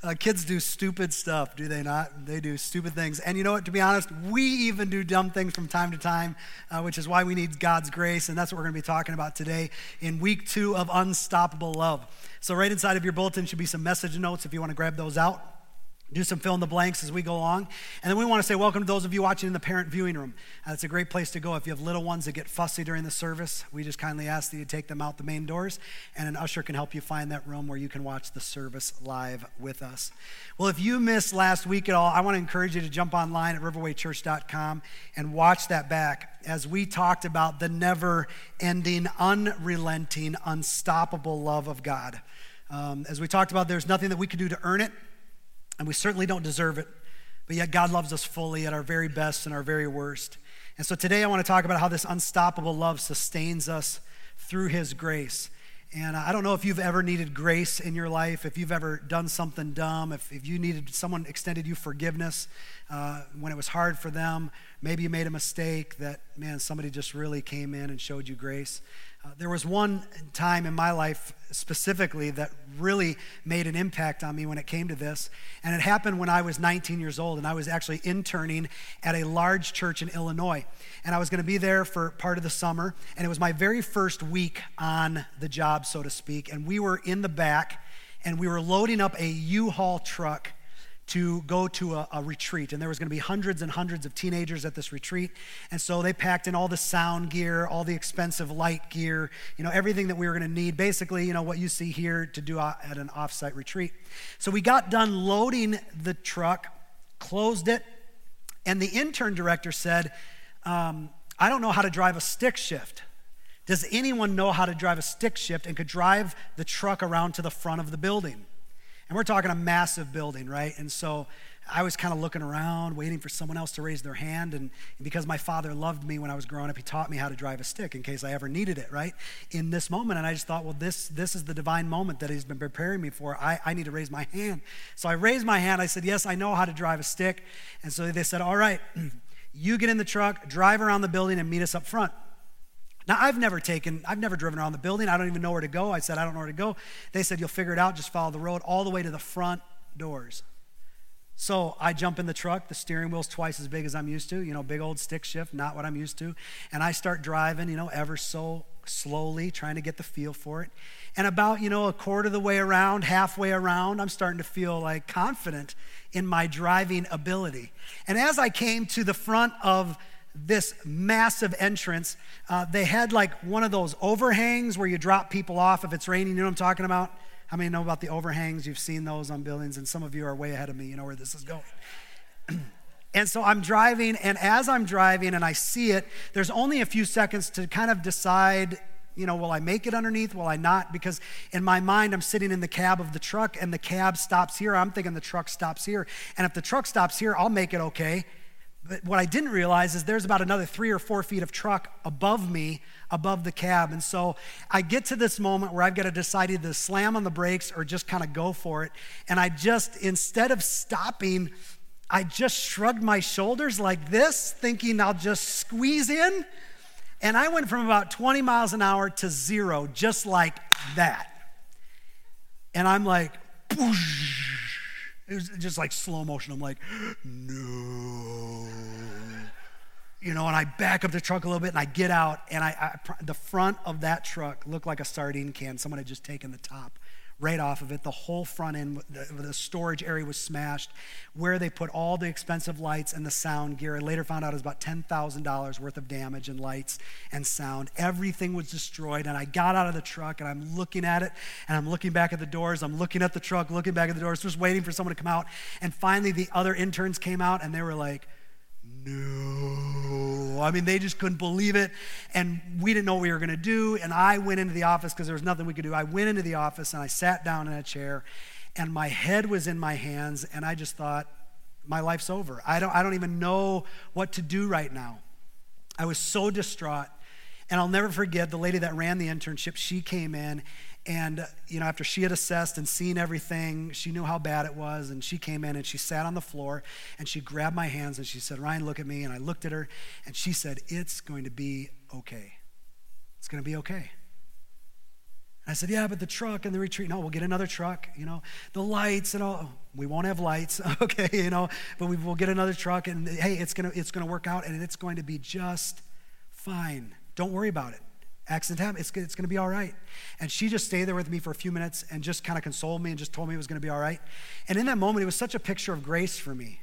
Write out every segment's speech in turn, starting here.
Uh, kids do stupid stuff, do they not? They do stupid things. And you know what? To be honest, we even do dumb things from time to time, uh, which is why we need God's grace. And that's what we're going to be talking about today in week two of Unstoppable Love. So, right inside of your bulletin should be some message notes if you want to grab those out do some fill in the blanks as we go along. And then we want to say welcome to those of you watching in the parent viewing room. Uh, it's a great place to go if you have little ones that get fussy during the service. We just kindly ask that you take them out the main doors, and an usher can help you find that room where you can watch the service live with us. Well, if you missed last week at all, I want to encourage you to jump online at riverwaychurch.com and watch that back as we talked about the never ending, unrelenting, unstoppable love of God. Um, as we talked about, there's nothing that we can do to earn it. And we certainly don't deserve it, but yet God loves us fully at our very best and our very worst. And so today I want to talk about how this unstoppable love sustains us through His grace. And I don't know if you've ever needed grace in your life, if you've ever done something dumb, if, if you needed someone extended you forgiveness uh, when it was hard for them. Maybe you made a mistake that, man, somebody just really came in and showed you grace. Uh, there was one time in my life specifically that really made an impact on me when it came to this. And it happened when I was 19 years old, and I was actually interning at a large church in Illinois. And I was going to be there for part of the summer, and it was my very first week on the job, so to speak. And we were in the back, and we were loading up a U Haul truck to go to a, a, retreat. And there was going to be hundreds and hundreds of teenagers at this retreat. And so they packed in all the sound gear, all the expensive light gear, you know, everything that we were going to need. Basically, you know, what you see here to do at an offsite retreat. So we got done loading the truck, closed it, and the intern director said, um, I don't know how to drive a stick shift. Does anyone know how to drive a stick shift and could drive the truck around to the front of the building? And we're talking a massive building, right? And so I was kind of looking around, waiting for someone else to raise their hand. And because my father loved me when I was growing up, he taught me how to drive a stick in case I ever needed it, right? In this moment. And I just thought, well, this, this is the divine moment that he's been preparing me for. I, I need to raise my hand. So I raised my hand. I said, yes, I know how to drive a stick. And so they said, all right, you get in the truck, drive around the building, and meet us up front. Now, I've never taken, I've never driven around the building. I don't even know where to go. I said, I don't know where to go. They said, You'll figure it out. Just follow the road all the way to the front doors. So I jump in the truck. The steering wheel's twice as big as I'm used to, you know, big old stick shift, not what I'm used to. And I start driving, you know, ever so slowly, trying to get the feel for it. And about, you know, a quarter of the way around, halfway around, I'm starting to feel like confident in my driving ability. And as I came to the front of this massive entrance. Uh, they had like one of those overhangs where you drop people off if it's raining. You know what I'm talking about? How many know about the overhangs? You've seen those on buildings, and some of you are way ahead of me. You know where this is going. and so I'm driving, and as I'm driving and I see it, there's only a few seconds to kind of decide you know, will I make it underneath? Will I not? Because in my mind, I'm sitting in the cab of the truck and the cab stops here. I'm thinking the truck stops here. And if the truck stops here, I'll make it okay. What I didn't realize is there's about another three or four feet of truck above me, above the cab. And so I get to this moment where I've got to decide either to slam on the brakes or just kind of go for it. And I just, instead of stopping, I just shrugged my shoulders like this, thinking I'll just squeeze in. And I went from about 20 miles an hour to zero, just like that. And I'm like, Boosh. It was just like slow motion. I'm like, no. You know, and I back up the truck a little bit and I get out, and I, I the front of that truck looked like a sardine can. Someone had just taken the top right off of it. The whole front end, the, the, storage area was smashed, where they put all the expensive lights and the sound gear. I later found out it was about $10,000 worth of damage in lights and sound. Everything was destroyed. And I got out of the truck and I'm looking at it and I'm looking back at the doors. I'm looking at the truck, looking back at the doors, just waiting for someone to come out. And finally, the other interns came out and they were like, no. I mean, they just couldn't believe it. And we didn't know what we were going to do. And I went into the office because there was nothing we could do. I went into the office and I sat down in a chair, and my head was in my hands. And I just thought, my life's over. I don't, I don't even know what to do right now. I was so distraught. And I'll never forget the lady that ran the internship. She came in and, you know, after she had assessed and seen everything, she knew how bad it was. And she came in and she sat on the floor and she grabbed my hands and she said, Ryan, look at me. And I looked at her and she said, It's going to be okay. It's going to be okay. I said, Yeah, but the truck and the retreat. No, we'll get another truck, you know, the lights and all. Oh, we won't have lights, okay, you know, but we will get another truck and hey, it's gonna, it's gonna work out and it's going to be just fine. Don't worry about it. Accident happened, it's, it's gonna be all right. And she just stayed there with me for a few minutes and just kind of consoled me and just told me it was gonna be all right. And in that moment, it was such a picture of grace for me.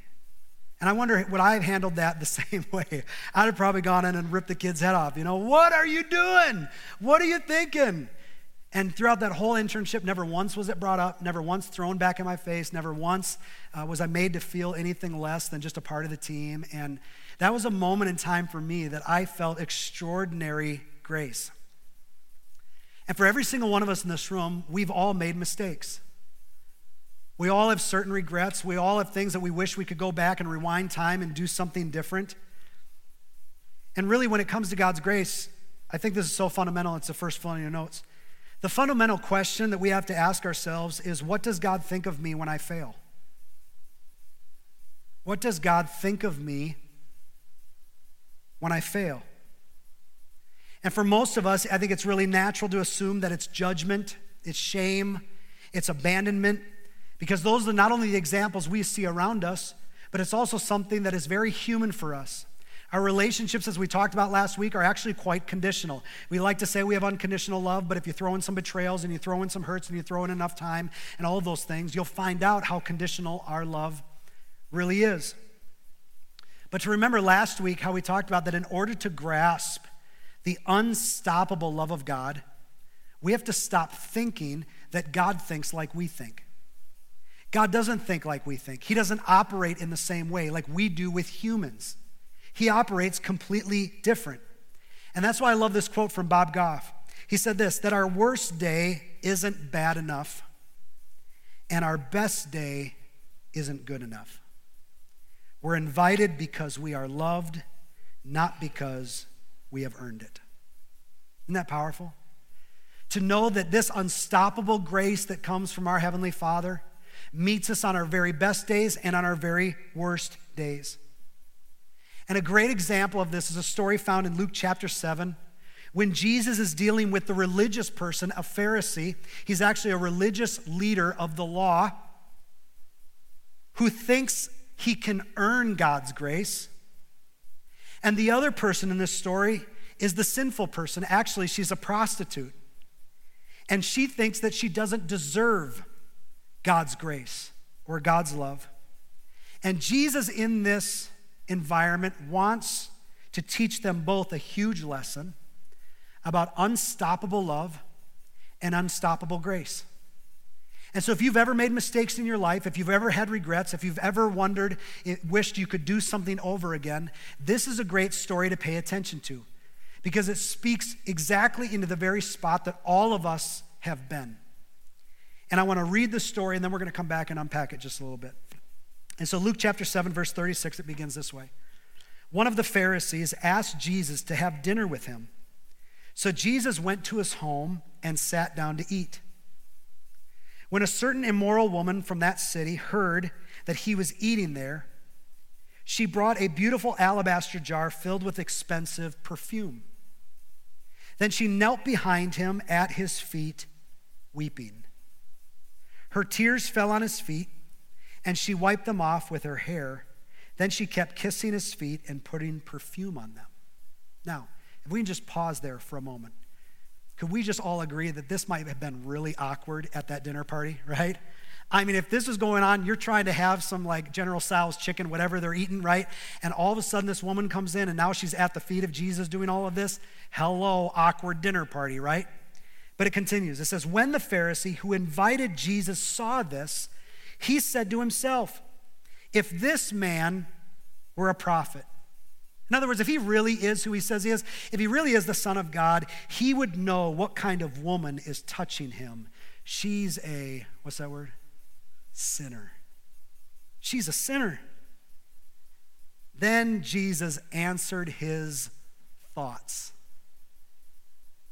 And I wonder, would I have handled that the same way? I'd have probably gone in and ripped the kid's head off. You know, what are you doing? What are you thinking? And throughout that whole internship, never once was it brought up, never once thrown back in my face, never once uh, was I made to feel anything less than just a part of the team. And that was a moment in time for me that I felt extraordinary grace. And for every single one of us in this room, we've all made mistakes. We all have certain regrets. We all have things that we wish we could go back and rewind time and do something different. And really, when it comes to God's grace, I think this is so fundamental. It's the first fill in your notes. The fundamental question that we have to ask ourselves is what does God think of me when I fail? What does God think of me when I fail? And for most of us, I think it's really natural to assume that it's judgment, it's shame, it's abandonment, because those are not only the examples we see around us, but it's also something that is very human for us. Our relationships, as we talked about last week, are actually quite conditional. We like to say we have unconditional love, but if you throw in some betrayals and you throw in some hurts and you throw in enough time and all of those things, you'll find out how conditional our love really is. But to remember last week how we talked about that in order to grasp the unstoppable love of God, we have to stop thinking that God thinks like we think. God doesn't think like we think. He doesn't operate in the same way like we do with humans. He operates completely different. And that's why I love this quote from Bob Goff. He said this that our worst day isn't bad enough, and our best day isn't good enough. We're invited because we are loved, not because we have earned it. Isn't that powerful? To know that this unstoppable grace that comes from our Heavenly Father meets us on our very best days and on our very worst days. And a great example of this is a story found in Luke chapter 7 when Jesus is dealing with the religious person, a Pharisee. He's actually a religious leader of the law who thinks he can earn God's grace. And the other person in this story is the sinful person. Actually, she's a prostitute. And she thinks that she doesn't deserve God's grace or God's love. And Jesus, in this environment wants to teach them both a huge lesson about unstoppable love and unstoppable grace. And so, if you've ever made mistakes in your life, if you've ever had regrets, if you've ever wondered, wished you could do something over again, this is a great story to pay attention to because it speaks exactly into the very spot that all of us have been. And I want to read the story and then we're going to come back and unpack it just a little bit. And so, Luke chapter 7, verse 36, it begins this way One of the Pharisees asked Jesus to have dinner with him. So Jesus went to his home and sat down to eat. When a certain immoral woman from that city heard that he was eating there, she brought a beautiful alabaster jar filled with expensive perfume. Then she knelt behind him at his feet, weeping. Her tears fell on his feet and she wiped them off with her hair. Then she kept kissing his feet and putting perfume on them. Now, if we can just pause there for a moment, could we just all agree that this might have been really awkward at that dinner party, right? I mean, if this was going on, you're trying to have some like General Tso's chicken, whatever they're eating, right? And all of a sudden this woman comes in and now she's at the feet of Jesus doing all of this. Hello, awkward dinner party, right? But it continues. It says, When the Pharisee who invited Jesus saw this, he said to himself, If this man were a prophet, in other words, if he really is who he says he is, if he really is the Son of God, he would know what kind of woman is touching him. She's a, what's that word? Sinner. She's a sinner. Then Jesus answered his thoughts.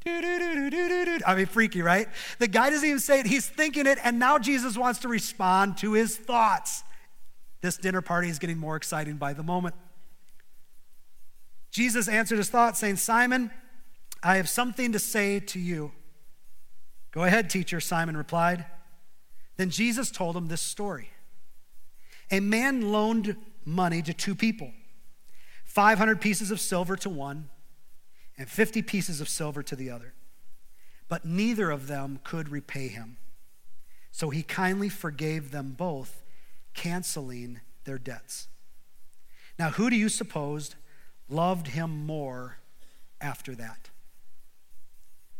I mean, freaky, right? The guy doesn't even say it, he's thinking it, and now Jesus wants to respond to his thoughts. This dinner party is getting more exciting by the moment. Jesus answered his thoughts, saying, Simon, I have something to say to you. Go ahead, teacher, Simon replied. Then Jesus told him this story. A man loaned money to two people 500 pieces of silver to one, and 50 pieces of silver to the other. But neither of them could repay him. So he kindly forgave them both, canceling their debts. Now, who do you suppose loved him more after that?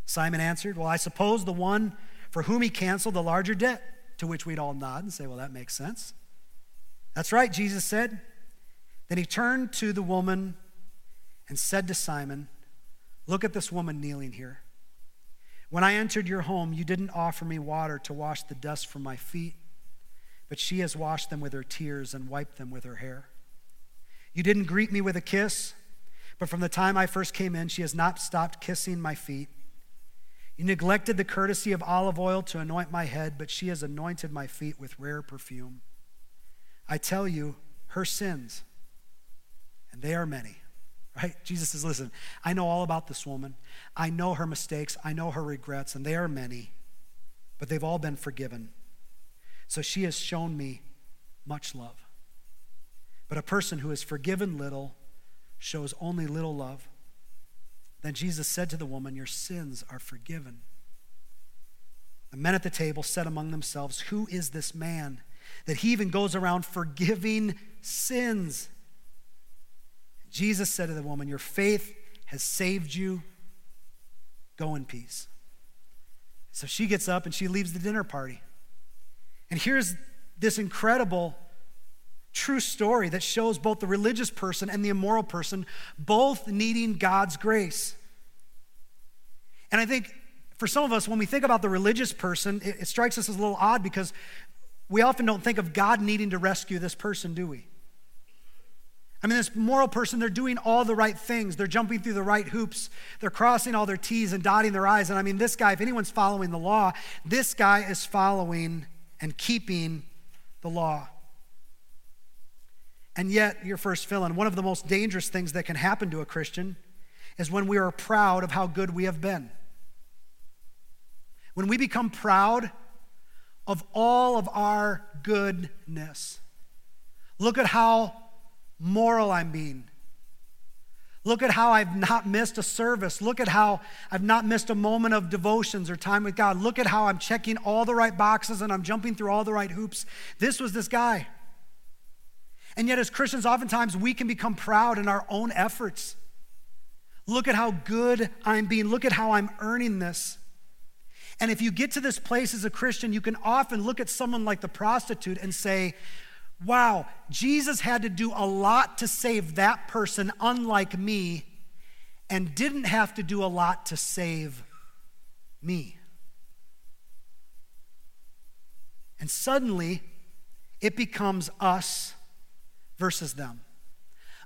Simon answered, Well, I suppose the one for whom he canceled the larger debt, to which we'd all nod and say, Well, that makes sense. That's right, Jesus said. Then he turned to the woman and said to Simon, Look at this woman kneeling here. When I entered your home, you didn't offer me water to wash the dust from my feet, but she has washed them with her tears and wiped them with her hair. You didn't greet me with a kiss, but from the time I first came in, she has not stopped kissing my feet. You neglected the courtesy of olive oil to anoint my head, but she has anointed my feet with rare perfume. I tell you, her sins, and they are many, right? Jesus says, Listen, I know all about this woman. I know her mistakes. I know her regrets, and they are many, but they've all been forgiven. So she has shown me much love. But a person who is forgiven little shows only little love. Then Jesus said to the woman, Your sins are forgiven. The men at the table said among themselves, Who is this man that he even goes around forgiving sins? Jesus said to the woman, Your faith has saved you. Go in peace. So she gets up and she leaves the dinner party. And here's this incredible true story that shows both the religious person and the immoral person both needing God's grace. And I think for some of us, when we think about the religious person, it, it, strikes us as a little odd because we often don't think of God needing to rescue this person, do we? I mean, this moral person, they're doing all the right things. They're jumping through the right hoops. They're crossing all their T's and dotting their I's. And I mean, this guy, if anyone's following the law, this guy is following and keeping the law. And yet, your first fill in, one of the most dangerous things that can happen to a Christian is when we are proud of how good we have been. When we become proud of all of our goodness. Look at how moral I'm being. Look at how I've not missed a service. Look at how I've not missed a moment of devotions or time with God. Look at how I'm checking all the right boxes and I'm jumping through all the right hoops. This was this guy. And yet, as Christians, oftentimes we can become proud in our own efforts. Look at how good I'm being. Look at how I'm earning this. And if you get to this place as a Christian, you can often look at someone like the prostitute and say, wow, Jesus had to do a lot to save that person, unlike me, and didn't have to do a lot to save me. And suddenly, it becomes us versus them.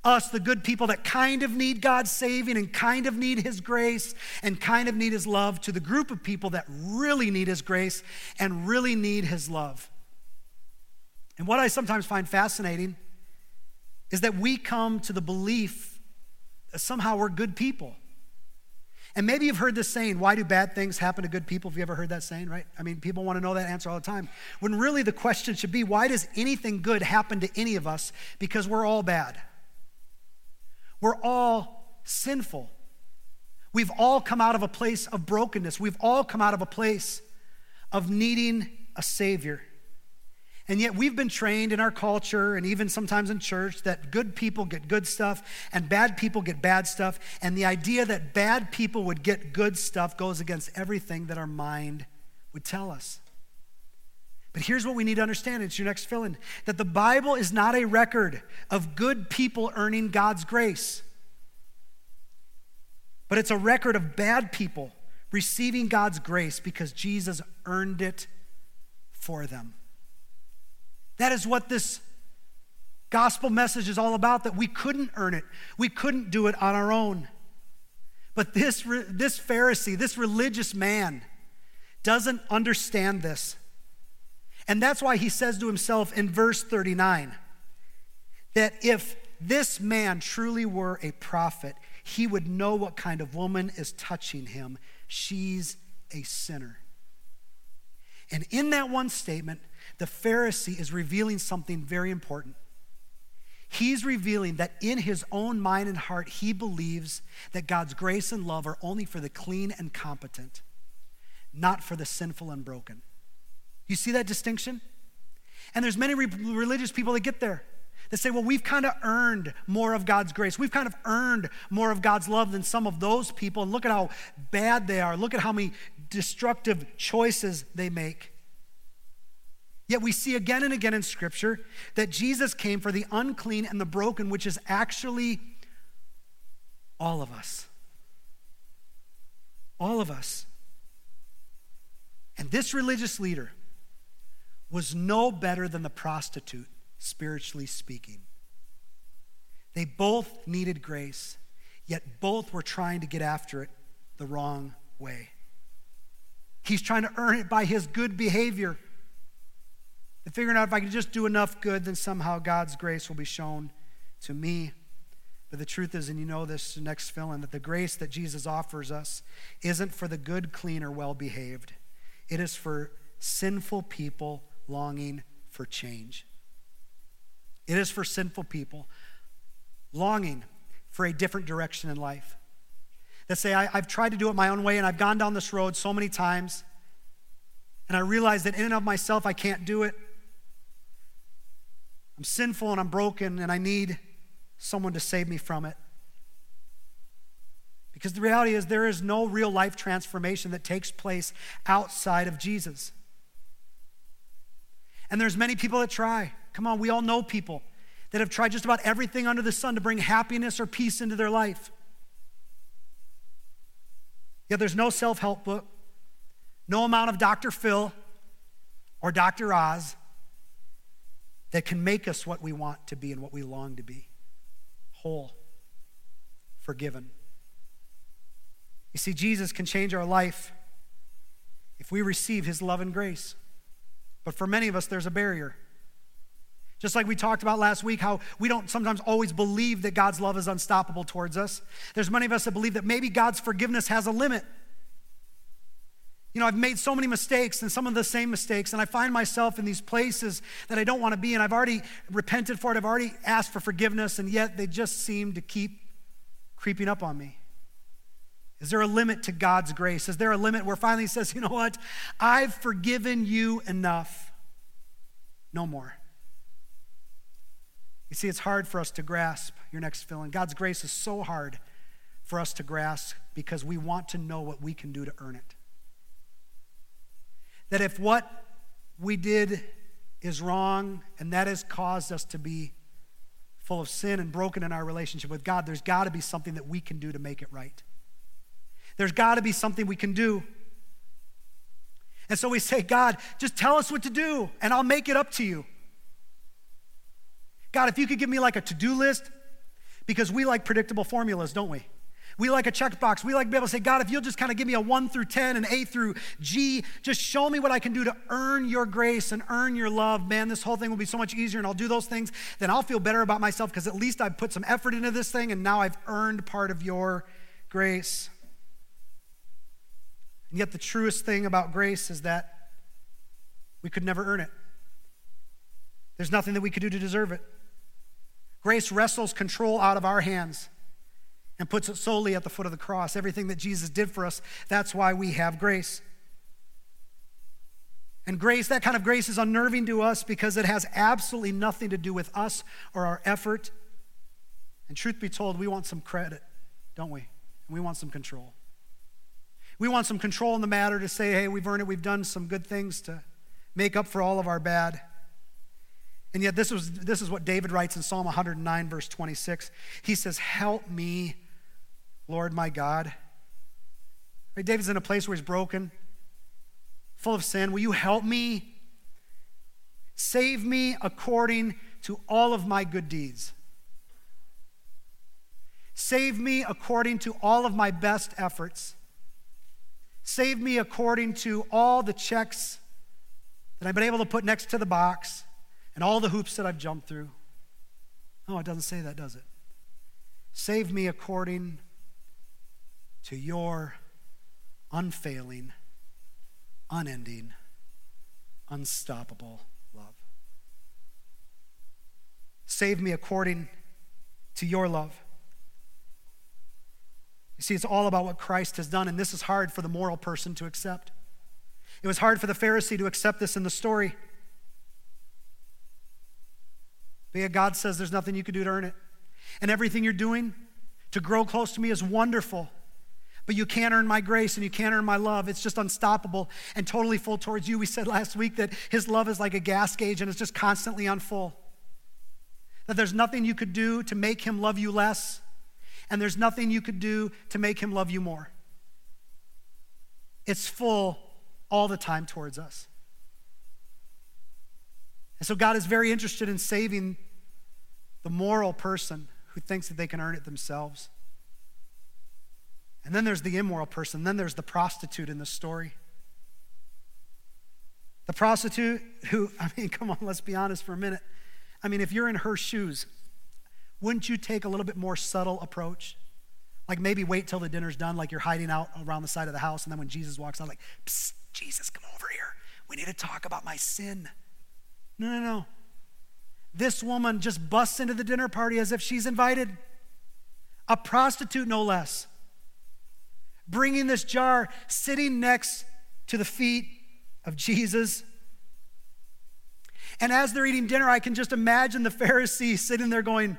Us, the good people that kind of need God's saving and kind of need His grace and kind of need His love, to the group of people that really need His grace and really need His love. And what I sometimes find fascinating is that we come to the belief that somehow we're good people. And maybe you've heard this saying, why do bad things happen to good people? Have you ever heard that saying, right? I mean, people want to know that answer all the time. When really the question should be, why does anything good happen to any of us? Because we're all bad. We're all sinful. We've all come out of a place of brokenness. We've all come out of a place of needing a Savior. And yet, we've been trained in our culture and even sometimes in church that good people get good stuff and bad people get bad stuff. And the idea that bad people would get good stuff goes against everything that our mind would tell us. But here's what we need to understand it's your next fill in that the Bible is not a record of good people earning God's grace, but it's a record of bad people receiving God's grace because Jesus earned it for them. That is what this gospel message is all about that we couldn't earn it, we couldn't do it on our own. But this, this Pharisee, this religious man, doesn't understand this. And that's why he says to himself in verse 39 that if this man truly were a prophet, he would know what kind of woman is touching him. She's a sinner. And in that one statement, the Pharisee is revealing something very important. He's revealing that in his own mind and heart, he believes that God's grace and love are only for the clean and competent, not for the sinful and broken. You see that distinction? And there's many re- religious people that get there that say, well, we've kind of earned more of God's grace. We've kind of earned more of God's love than some of those people. And look at how bad they are. Look at how many destructive choices they make. Yet we see again and again in Scripture that Jesus came for the unclean and the broken, which is actually all of us. All of us. And this religious leader was no better than the prostitute, spiritually speaking. They both needed grace, yet both were trying to get after it the wrong way. He's trying to earn it by his good behavior. And figuring out if I can just do enough good, then somehow God's grace will be shown to me. But the truth is, and you know this next fill in, that the grace that Jesus offers us isn't for the good, clean, or well behaved. It is for sinful people longing for change. It is for sinful people longing for a different direction in life. That say, I, have tried to do it my own way and I've gone down this road so many times, and I realize that in and of myself I can't do it. I'm sinful and I'm broken and I need someone to save me from it. Because the reality is, there is no real life transformation that takes place outside of Jesus. And there's many people that try. Come on, we all know people that have tried just about everything under the sun to bring happiness or peace into their life. Yet there's no self help book, no amount of Dr. Phil or Dr. Oz that can make us what we want to be and what we long to be whole, forgiven. You see, Jesus can change our life if we receive his love and grace. But for many of us, there's a barrier. Just like we talked about last week, how we don't sometimes always believe that God's love is unstoppable towards us. There's many of us that believe that maybe God's forgiveness has a limit. You know, I've made so many mistakes and some of the same mistakes, and I find myself in these places that I don't want to be, and I've already repented for it, I've already asked for forgiveness, and yet they just seem to keep creeping up on me. Is there a limit to God's grace? Is there a limit where finally He says, you know what? I've forgiven you enough. No more. You see, it's hard for us to grasp your next feeling. God's grace is so hard for us to grasp because we want to know what we can do to earn it that if what we did is wrong and that has caused us to be full of sin and broken in our relationship with God, there's got to be something that we can do to make it right. There's got to be something we can do. And so we say, God, just tell us what to do and I'll make it up to you. God, if you could give me like a to do list, because we like predictable formulas, don't we? We like a checkbox. We like to be able to say, God, if you'll just kind of give me a 1 through 10 and A through G, just show me what I can do to earn your grace and earn your love. Man, this whole thing will be so much easier and I'll do those things. Then I'll feel better about myself because at least I've put some effort into this thing and now I've earned part of your grace. And yet, the truest thing about grace is that we could never earn it. There's nothing that we could do to deserve it. Grace wrestles control out of our hands and puts it solely at the foot of the cross. Everything that Jesus did for us, that's why we have grace. And grace, that kind of grace is unnerving to us because it has absolutely nothing to do with us or our effort. And truth be told, we want some credit, don't we? And we want some control. We want some control in the matter to say, hey, we've earned it, we've done some good things to make up for all of our bad. And yet, this, was, this is what David writes in Psalm 109, verse 26. He says, Help me Lord my God. Right? David's in a place where he's broken, full of sin. Will you help me? Save me according to all of my good deeds. Save me according to all of my best efforts. Save me according to all the checks that I've been able to put next to the box and all the hoops that I've jumped through. No, it doesn't say that, does it? Save me according to your unfailing, unending, unstoppable love. Save me according to your love. You see, it's all about what Christ has done, and this is hard for the moral person to accept. It was hard for the Pharisee to accept this in the story. But yet, God says there's nothing you can do to earn it. And everything you're doing to grow close to me is wonderful. But you can't earn my grace and you can't earn my love. It's just unstoppable and totally full towards you. We said last week that his love is like a gas gauge and it's just constantly on full. That there's nothing you could do to make him love you less, and there's nothing you could do to make him love you more. It's full all the time towards us. And so God is very interested in saving the moral person who thinks that they can earn it themselves. And then there's the immoral person. Then there's the prostitute in the story. The prostitute who, I mean, come on, let's be honest for a minute. I mean, if you're in her shoes, wouldn't you take a little bit more subtle approach? Like maybe wait till the dinner's done, like you're hiding out around the side of the house, and then when Jesus walks out, like, Psst, Jesus, come over here. We need to talk about my sin. No, no, no. This woman just busts into the dinner party as if she's invited. A prostitute, no less. Bringing this jar, sitting next to the feet of Jesus. And as they're eating dinner, I can just imagine the Pharisee sitting there going,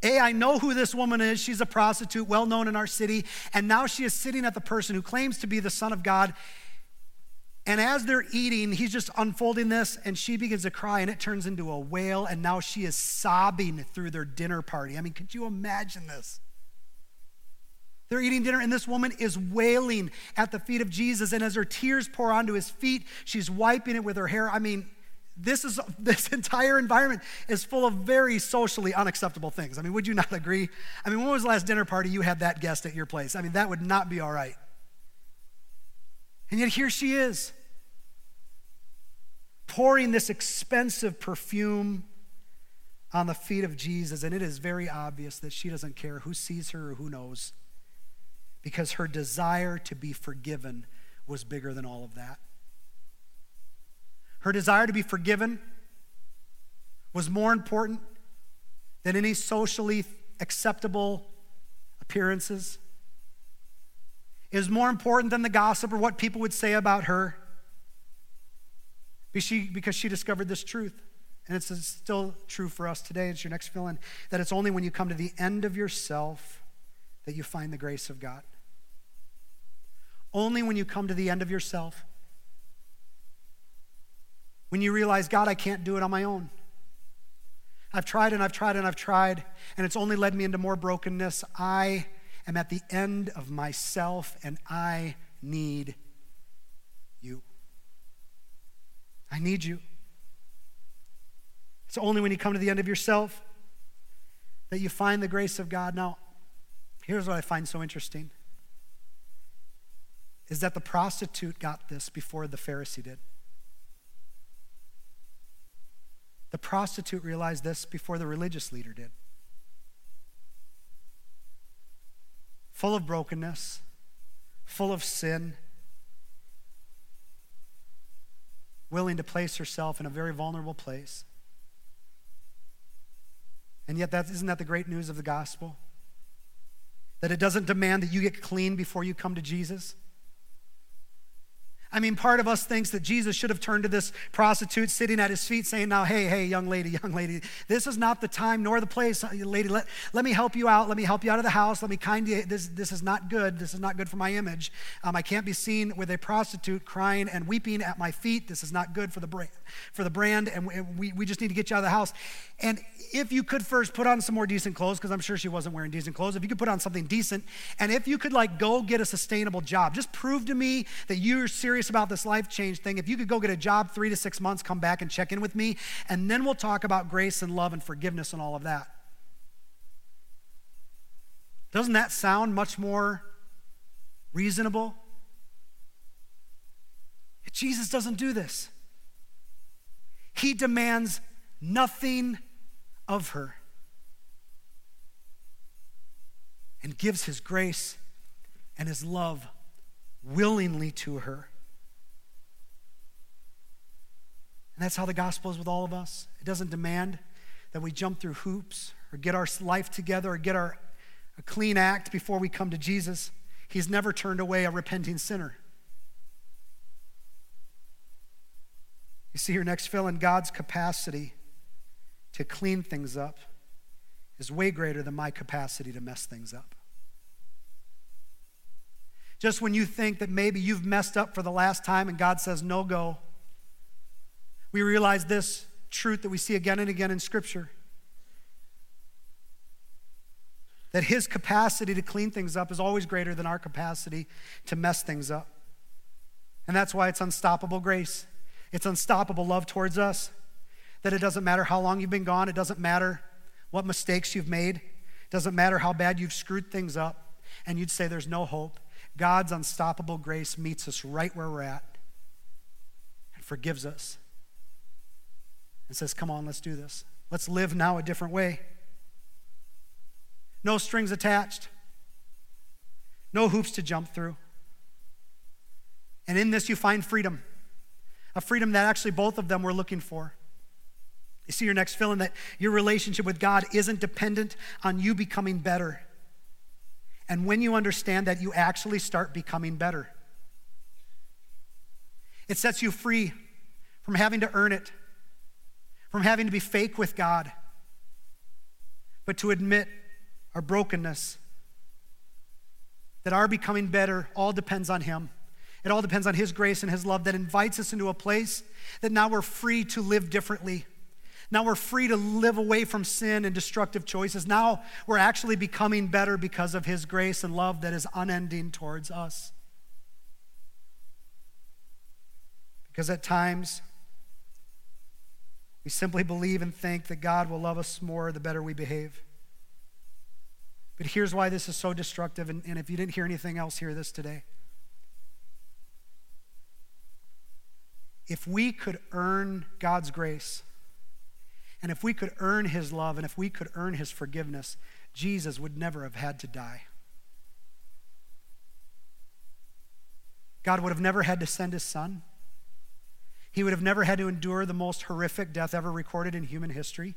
Hey, I know who this woman is. She's a prostitute, well known in our city. And now she is sitting at the person who claims to be the Son of God. And as they're eating, he's just unfolding this, and she begins to cry, and it turns into a wail, and now she is sobbing through their dinner party. I mean, could you imagine this? They're eating dinner, and this woman is wailing at the feet of Jesus. And as her tears pour onto his feet, she's wiping it with her hair. I mean, this is this entire environment is full of very socially unacceptable things. I mean, would you not agree? I mean, when was the last dinner party you had that guest at your place? I mean, that would not be all right. And yet here she is, pouring this expensive perfume on the feet of Jesus. And it is very obvious that she doesn't care who sees her or who knows, because her desire to be forgiven was bigger than all of that. Her desire to be forgiven was more important than any socially acceptable appearances is more important than the gossip or what people would say about her because she, because she discovered this truth. And it's still true for us today. It's your next feeling that it's only when you come to the end of yourself that you find the grace of God. Only when you come to the end of yourself. When you realize, God, I can't do it on my own. I've tried and I've tried and I've tried, and it's only led me into more brokenness. I am at the end of myself and I need you. I need you. It's only when you come to the end of yourself that you find the grace of God. Now, here's what I find so interesting is that the prostitute got this before the Pharisee did. The prostitute realized this before the religious leader did. full of brokenness, full of sin, willing to place herself in a very vulnerable place. And yet, that, isn't that the great news of the gospel? That it doesn't demand that you get clean before you come to Jesus. I mean, part of us thinks that Jesus should have turned to this prostitute sitting at his feet saying, Now, hey, hey, young lady, young lady, this is not the time nor the place. Lady, let, let me help you out. Let me help you out of the house. Let me kind you. This, this is not good. This is not good for my image. Um, I can't be seen with a prostitute crying and weeping at my feet. This is not good for the brand, for the brand and we, we just need to get you out of the house. And if you could first put on some more decent clothes, because I'm sure she wasn't wearing decent clothes, if you could put on something decent, and if you could like go get a sustainable job, just prove to me that you're serious about this life change thing. If you could go get a job three to six months, come back and check in with me, and then we'll talk about grace and love and forgiveness and all of that. Doesn't that sound much more reasonable? Jesus doesn't do this. He demands nothing of her and gives his grace and his love willingly to her. And that's how the gospel is with all of us. It doesn't demand that we jump through hoops or get our life together or get our a clean act before we come to Jesus. He's never turned away a repenting sinner. You see here next, Phil, in God's capacity to clean things up is way greater than my capacity to mess things up. Just when you think that maybe you've messed up for the last time and God says, no go, we realize this truth that we see again and again in Scripture that His capacity to clean things up is always greater than our capacity to mess things up. And that's why it's unstoppable grace. It's unstoppable love towards us. That it doesn't matter how long you've been gone, it doesn't matter what mistakes you've made, it doesn't matter how bad you've screwed things up, and you'd say there's no hope. God's unstoppable grace meets us right where we're at and forgives us and says, Come on, let's do this. Let's live now a different way. No strings attached, no hoops to jump through. And in this, you find freedom a freedom that actually both of them were looking for. You see your next feeling that your relationship with God isn't dependent on you becoming better. And when you understand that, you actually start becoming better. It sets you free from having to earn it, from having to be fake with God, but to admit our brokenness, that our becoming better all depends on Him. It all depends on His grace and His love that invites us into a place that now we're free to live differently. Now we're free to live away from sin and destructive choices. Now we're actually becoming better because of His grace and love that is unending towards us. Because at times, we simply believe and think that God will love us more the better we behave. But here's why this is so destructive, and, and if you didn't hear anything else, hear this today. if we could earn God's grace, and if we could earn his love, and if we could earn his forgiveness, Jesus would never have had to die. God would have never had to send his son. He would have never had to endure the most horrific death ever recorded in human history.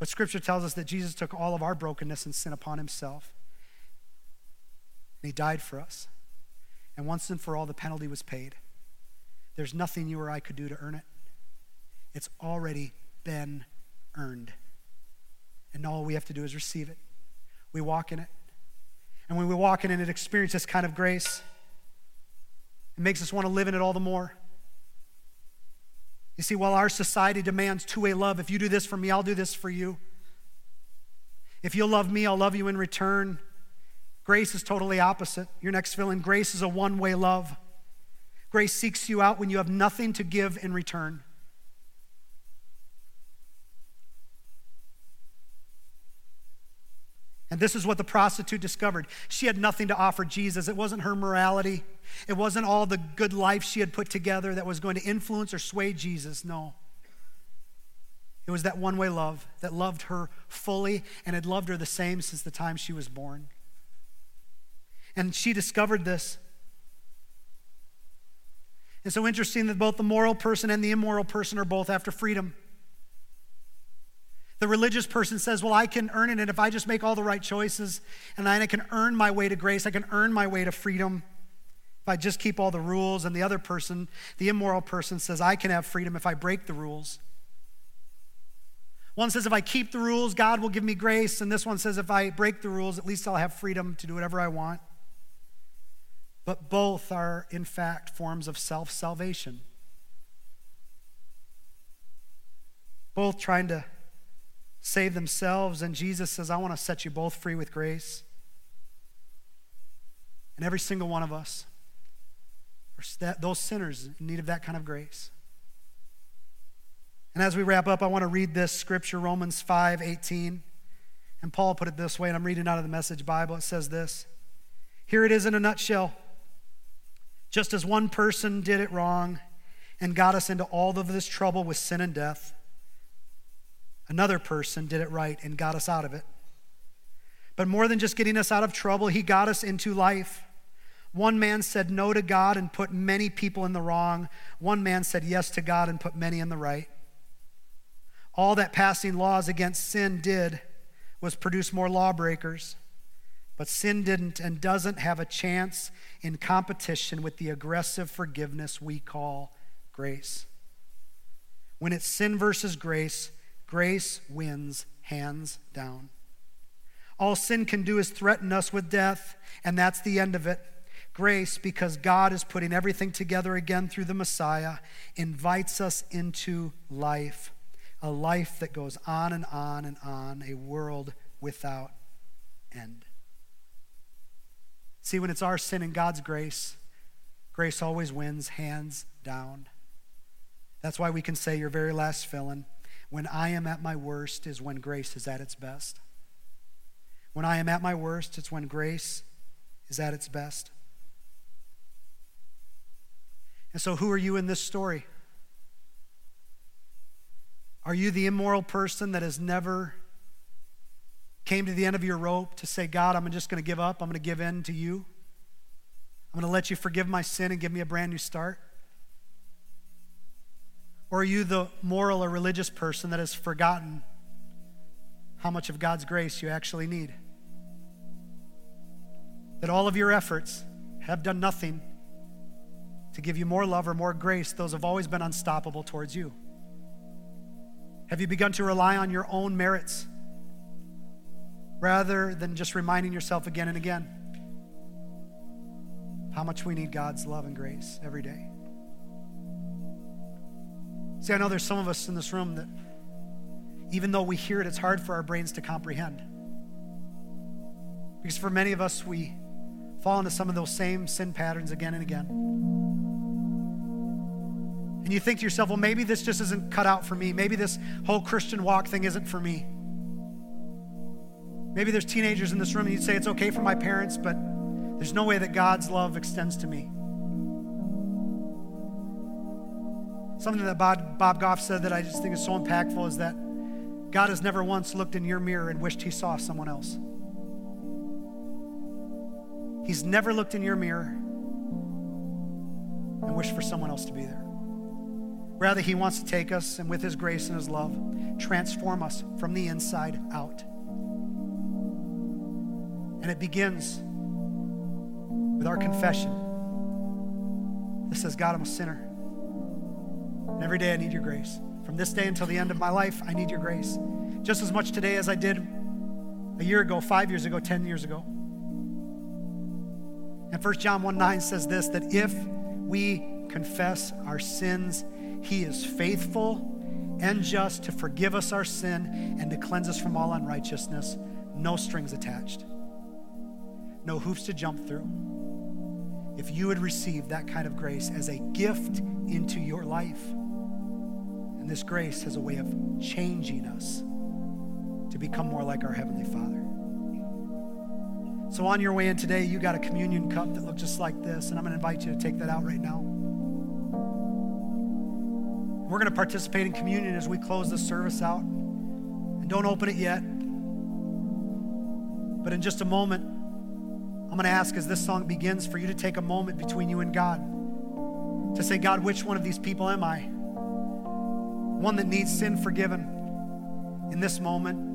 But scripture tells us that Jesus took all of our brokenness and sin upon himself. And he died for us. And once and for all, the penalty was paid. There's nothing you or I could do to earn it. It's already been earned. And all we have to do is receive it. We walk in it. And when we walk in it and experience this kind of grace, it makes us want to live in it all the more. You see, while our society demands two way love, if you do this for me, I'll do this for you. If you'll love me, I'll love you in return. Grace is totally opposite. Your next feeling grace is a one way love. Grace seeks you out when you have nothing to give in return. And this is what the prostitute discovered. She had nothing to offer Jesus. It wasn't her morality, it wasn't all the good life she had put together that was going to influence or sway Jesus. No. It was that one way love that loved her fully and had loved her the same since the time she was born. And she discovered this. It's so interesting that both the moral person and the immoral person are both after freedom. The religious person says, Well, I can earn it, and if I just make all the right choices, and I can earn my way to grace, I can earn my way to freedom if I just keep all the rules. And the other person, the immoral person, says, I can have freedom if I break the rules. One says, If I keep the rules, God will give me grace. And this one says, If I break the rules, at least I'll have freedom to do whatever I want but both are, in fact, forms of self salvation. Both trying to save themselves, and Jesus says, I want to set you both free with grace. And every single one of us are those sinners in need of that kind of grace. And as we wrap up, I want to read this scripture, Romans 5 18. And Paul put it this way, and I'm reading out of the Message Bible. It says this Here it is in a nutshell. Just as one person did it wrong and got us into all of this trouble with sin and death, another person did it right and got us out of it. But more than just getting us out of trouble, he got us into life. One man said no to God and put many people in the wrong. One man said yes to God and put many in the right. All that passing laws against sin did was produce more lawbreakers. But sin didn't and doesn't have a chance in competition with the aggressive forgiveness we call grace. When it's sin versus grace, grace wins hands down. All sin can do is threaten us with death, and that's the end of it. Grace, because God is putting everything together again through the Messiah, invites us into life, a life that goes on and on and on, a world without end. See, when it's our sin and God's grace, grace always wins, hands down. That's why we can say your very last fill-in, when I am at my worst is when grace is at its best. When I am at my worst, it's when grace is at its best. And so, who are you in this story? Are you the immoral person that has never came to the end of your rope to say, God, I'm just going to give up. I'm going to give in to you. I'm going to let you forgive my sin and give me a brand new start? Or are you the moral or religious person that has forgotten how much of God's grace you actually need. That all of your efforts have done nothing to give you more love or more grace. Those have always been unstoppable towards you. Have you begun to rely on your own merits rather than just reminding yourself again and again how much we need God's love and grace every day? See, I know there's some of us in this room that even though we hear it, it's hard for our brains to comprehend. Because for many of us, we fall into some of those same sin patterns again and again. And you think to yourself, well, maybe this just isn't cut out for me. Maybe this whole Christian walk thing isn't for me. Maybe there's teenagers in this room and you'd say, it's okay for my parents, but there's no way that God's love extends to me. Something that Bob, Bob Goff said that I just think is so impactful is that God has never once looked in your mirror and wished he saw someone else. He's never looked in your mirror and wished for someone else to be there. Rather, he wants to take us and with his grace and his love, transform us from the inside out. And it begins with our confession that says, God, I'm a sinner. And every day I need your grace. From this day until the end of my life, I need your grace. Just as much today as I did a year ago, five years ago, 10 years ago. And 1 John 1 9 says this that if we confess our sins, he is faithful and just to forgive us our sin and to cleanse us from all unrighteousness. No strings attached, no hoops to jump through. If you would receive that kind of grace as a gift into your life, this grace has a way of changing us to become more like our Heavenly Father. So, on your way in today, you got a communion cup that looks just like this, and I'm going to invite you to take that out right now. We're going to participate in communion as we close this service out. And don't open it yet. But in just a moment, I'm going to ask as this song begins for you to take a moment between you and God to say, God, which one of these people am I? One that needs sin forgiven in this moment,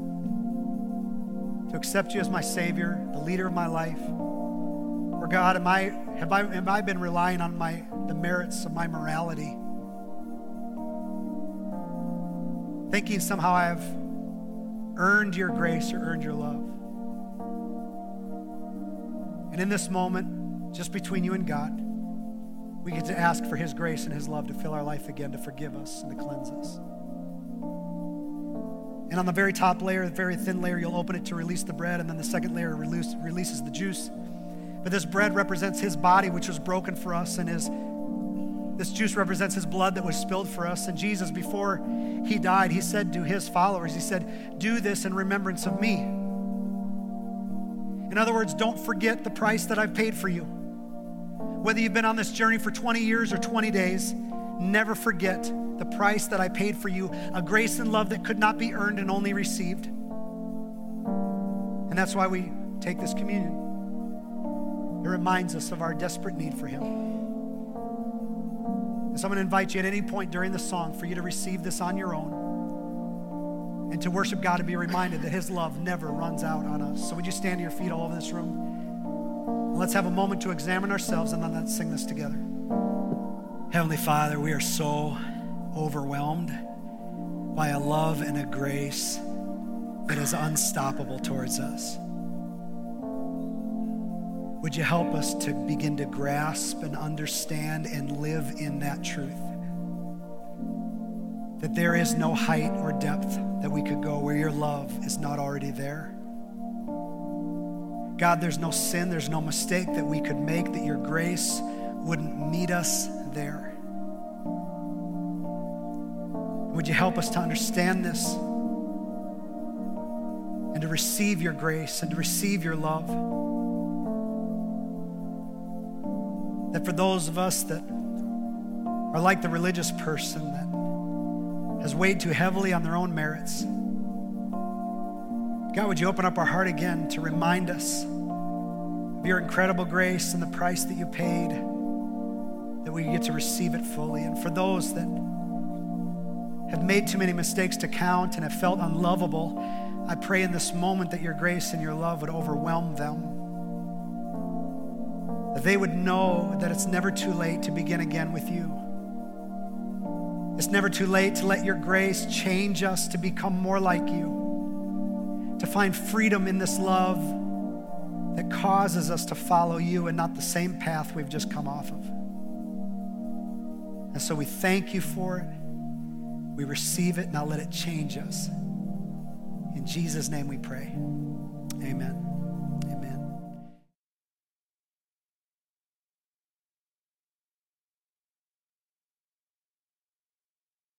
to accept you as my Savior, the leader of my life? Or God, am I, have I, have I been relying on my, the merits of my morality? Thinking somehow I have earned your grace or earned your love. And in this moment, just between you and God, we get to ask for His grace and His love to fill our life again, to forgive us and to cleanse us. And on the very top layer, the very thin layer, you'll open it to release the bread, and then the second layer release, releases the juice. But this bread represents His body, which was broken for us, and His this juice represents His blood that was spilled for us. And Jesus, before He died, He said to His followers, He said, "Do this in remembrance of me." In other words, don't forget the price that I've paid for you. Whether you've been on this journey for 20 years or 20 days, never forget the price that I paid for you, a grace and love that could not be earned and only received. And that's why we take this communion. It reminds us of our desperate need for Him. And so I'm going to invite you at any point during the song for you to receive this on your own. and to worship God and be reminded that His love never runs out on us. So, would you stand to your feet all over this room? Let's have a moment to examine ourselves and then let's sing this together. Heavenly Father, we are so overwhelmed by a love and a grace that is unstoppable towards us. Would you help us to begin to grasp and understand and live in that truth? That there is no height or depth that we could go where your love is not already there. God, there's no sin, there's no mistake that we could make that your grace wouldn't meet us there. Would you help us to understand this and to receive your grace and to receive your love? That for those of us that are like the religious person that has weighed too heavily on their own merits, God, would you open up our heart again to remind us of your incredible grace and the price that you paid, that we get to receive it fully. And for those that have made too many mistakes to count and have felt unlovable, I pray in this moment that your grace and your love would overwhelm them. That they would know that it's never too late to begin again with you. It's never too late to let your grace change us to become more like you, to find freedom in this love that causes us to follow you and not the same path we've just come off of. And so we thank you for it. We receive it. Now let it change us. In Jesus' name we pray. Amen.